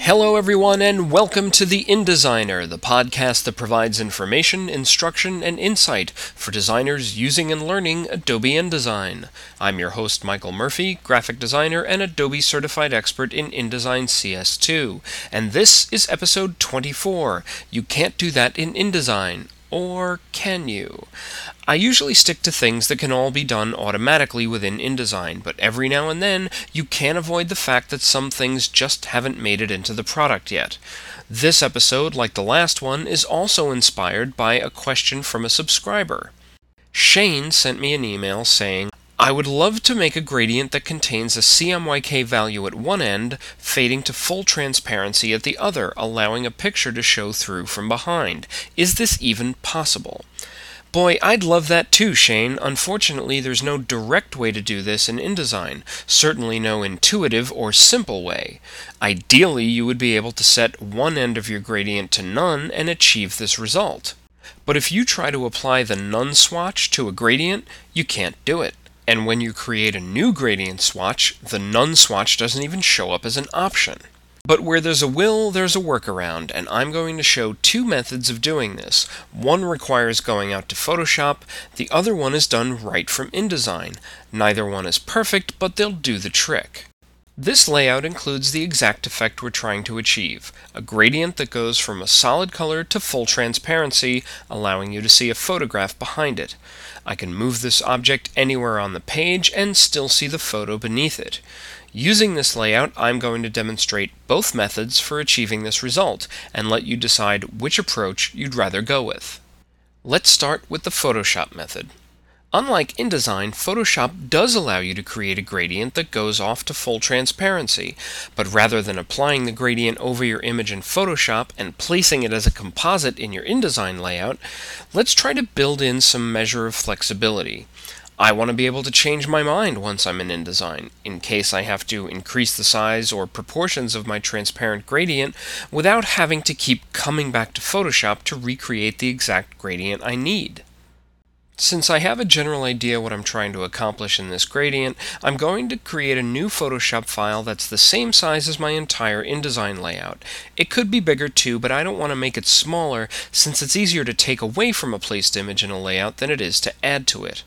Hello, everyone, and welcome to The InDesigner, the podcast that provides information, instruction, and insight for designers using and learning Adobe InDesign. I'm your host, Michael Murphy, graphic designer and Adobe certified expert in InDesign CS2, and this is episode 24. You can't do that in InDesign. Or can you? I usually stick to things that can all be done automatically within InDesign, but every now and then you can't avoid the fact that some things just haven't made it into the product yet. This episode, like the last one, is also inspired by a question from a subscriber. Shane sent me an email saying, I would love to make a gradient that contains a CMYK value at one end, fading to full transparency at the other, allowing a picture to show through from behind. Is this even possible? Boy, I'd love that too, Shane. Unfortunately, there's no direct way to do this in InDesign, certainly no intuitive or simple way. Ideally, you would be able to set one end of your gradient to none and achieve this result. But if you try to apply the none swatch to a gradient, you can't do it. And when you create a new gradient swatch, the none swatch doesn't even show up as an option. But where there's a will, there's a workaround, and I'm going to show two methods of doing this. One requires going out to Photoshop, the other one is done right from InDesign. Neither one is perfect, but they'll do the trick. This layout includes the exact effect we're trying to achieve, a gradient that goes from a solid color to full transparency, allowing you to see a photograph behind it. I can move this object anywhere on the page and still see the photo beneath it. Using this layout, I'm going to demonstrate both methods for achieving this result, and let you decide which approach you'd rather go with. Let's start with the Photoshop method. Unlike InDesign, Photoshop does allow you to create a gradient that goes off to full transparency, but rather than applying the gradient over your image in Photoshop and placing it as a composite in your InDesign layout, let's try to build in some measure of flexibility. I want to be able to change my mind once I'm in InDesign, in case I have to increase the size or proportions of my transparent gradient without having to keep coming back to Photoshop to recreate the exact gradient I need. Since I have a general idea what I'm trying to accomplish in this gradient, I'm going to create a new Photoshop file that's the same size as my entire InDesign layout. It could be bigger too, but I don't want to make it smaller since it's easier to take away from a placed image in a layout than it is to add to it.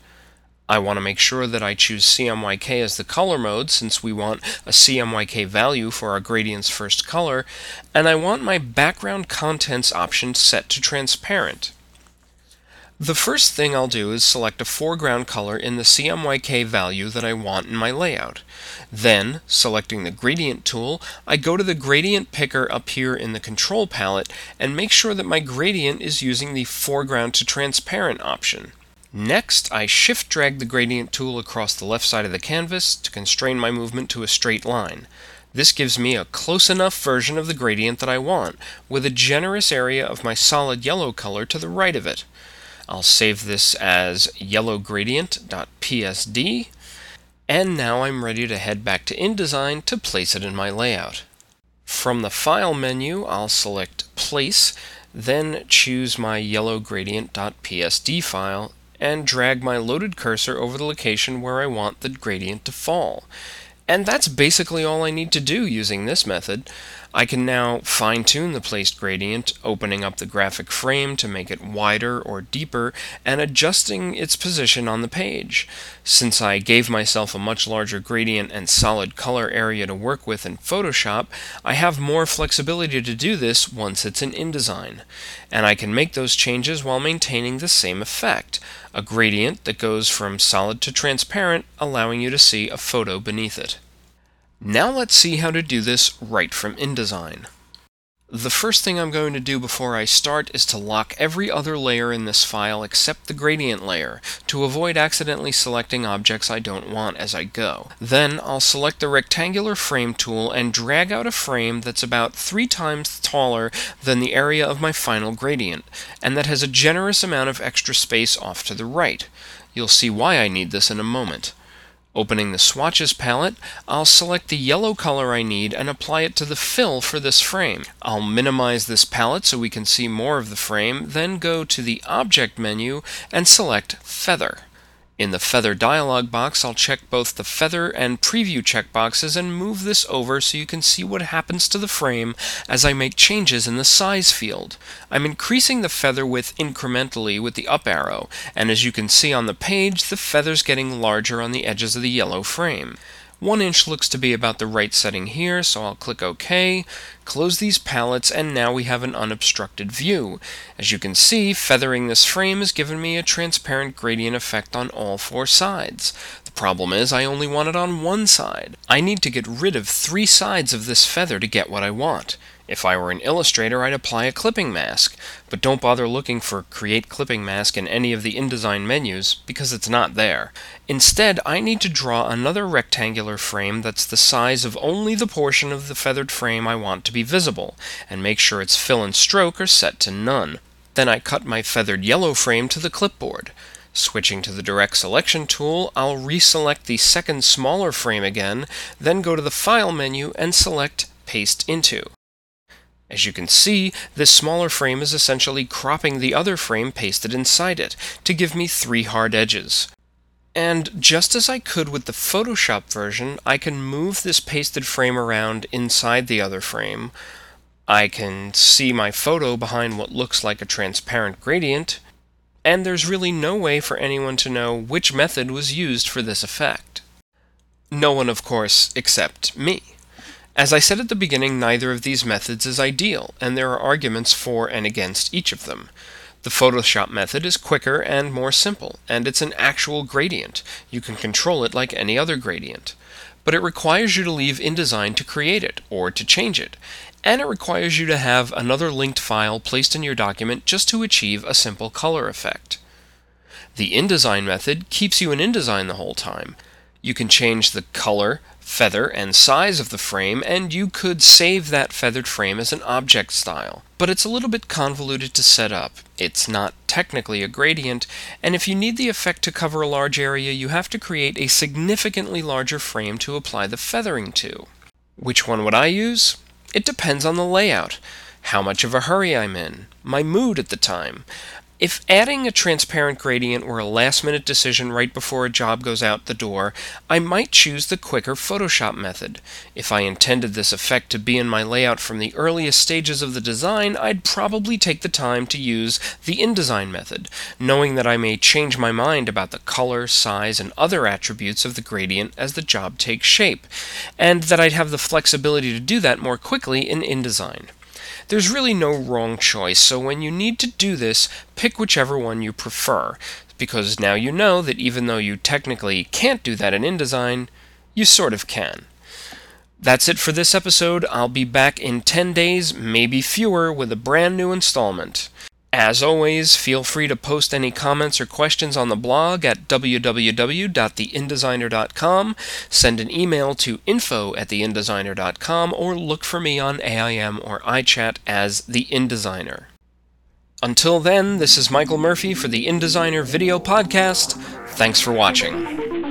I want to make sure that I choose CMYK as the color mode since we want a CMYK value for our gradient's first color, and I want my background contents option set to transparent. The first thing I'll do is select a foreground color in the CMYK value that I want in my layout. Then, selecting the Gradient tool, I go to the Gradient Picker up here in the Control palette and make sure that my gradient is using the Foreground to Transparent option. Next, I shift drag the Gradient tool across the left side of the canvas to constrain my movement to a straight line. This gives me a close enough version of the gradient that I want, with a generous area of my solid yellow color to the right of it. I'll save this as yellowgradient.psd, and now I'm ready to head back to InDesign to place it in my layout. From the File menu, I'll select Place, then choose my yellowgradient.psd file, and drag my loaded cursor over the location where I want the gradient to fall. And that's basically all I need to do using this method. I can now fine tune the placed gradient, opening up the graphic frame to make it wider or deeper, and adjusting its position on the page. Since I gave myself a much larger gradient and solid color area to work with in Photoshop, I have more flexibility to do this once it's in InDesign. And I can make those changes while maintaining the same effect a gradient that goes from solid to transparent, allowing you to see a photo beneath it. Now let's see how to do this right from InDesign. The first thing I'm going to do before I start is to lock every other layer in this file except the gradient layer, to avoid accidentally selecting objects I don't want as I go. Then I'll select the rectangular frame tool and drag out a frame that's about three times taller than the area of my final gradient, and that has a generous amount of extra space off to the right. You'll see why I need this in a moment. Opening the Swatches palette, I'll select the yellow color I need and apply it to the fill for this frame. I'll minimize this palette so we can see more of the frame, then go to the Object menu and select Feather. In the Feather dialog box, I'll check both the Feather and Preview checkboxes and move this over so you can see what happens to the frame as I make changes in the size field. I'm increasing the feather width incrementally with the up arrow, and as you can see on the page, the feather's getting larger on the edges of the yellow frame. 1 inch looks to be about the right setting here, so I'll click OK, close these palettes, and now we have an unobstructed view. As you can see, feathering this frame has given me a transparent gradient effect on all four sides. The problem is I only want it on one side. I need to get rid of three sides of this feather to get what I want. If I were an illustrator, I'd apply a clipping mask, but don't bother looking for Create Clipping Mask in any of the InDesign menus, because it's not there. Instead, I need to draw another rectangular frame that's the size of only the portion of the feathered frame I want to be visible, and make sure its fill and stroke are set to none. Then I cut my feathered yellow frame to the clipboard. Switching to the Direct Selection tool, I'll reselect the second smaller frame again, then go to the File menu and select Paste Into. As you can see, this smaller frame is essentially cropping the other frame pasted inside it to give me three hard edges. And just as I could with the Photoshop version, I can move this pasted frame around inside the other frame. I can see my photo behind what looks like a transparent gradient, and there's really no way for anyone to know which method was used for this effect. No one, of course, except me. As I said at the beginning, neither of these methods is ideal, and there are arguments for and against each of them. The Photoshop method is quicker and more simple, and it's an actual gradient. You can control it like any other gradient. But it requires you to leave InDesign to create it, or to change it, and it requires you to have another linked file placed in your document just to achieve a simple color effect. The InDesign method keeps you in InDesign the whole time. You can change the color, feather, and size of the frame, and you could save that feathered frame as an object style. But it's a little bit convoluted to set up. It's not technically a gradient, and if you need the effect to cover a large area, you have to create a significantly larger frame to apply the feathering to. Which one would I use? It depends on the layout how much of a hurry I'm in, my mood at the time. If adding a transparent gradient were a last minute decision right before a job goes out the door, I might choose the quicker Photoshop method. If I intended this effect to be in my layout from the earliest stages of the design, I'd probably take the time to use the InDesign method, knowing that I may change my mind about the color, size, and other attributes of the gradient as the job takes shape, and that I'd have the flexibility to do that more quickly in InDesign. There's really no wrong choice, so when you need to do this, pick whichever one you prefer, because now you know that even though you technically can't do that in InDesign, you sort of can. That's it for this episode. I'll be back in 10 days, maybe fewer, with a brand new installment. As always, feel free to post any comments or questions on the blog at www.theindesigner.com, send an email to info at theindesigner.com, or look for me on AIM or iChat as The InDesigner. Until then, this is Michael Murphy for the InDesigner Video Podcast. Thanks for watching.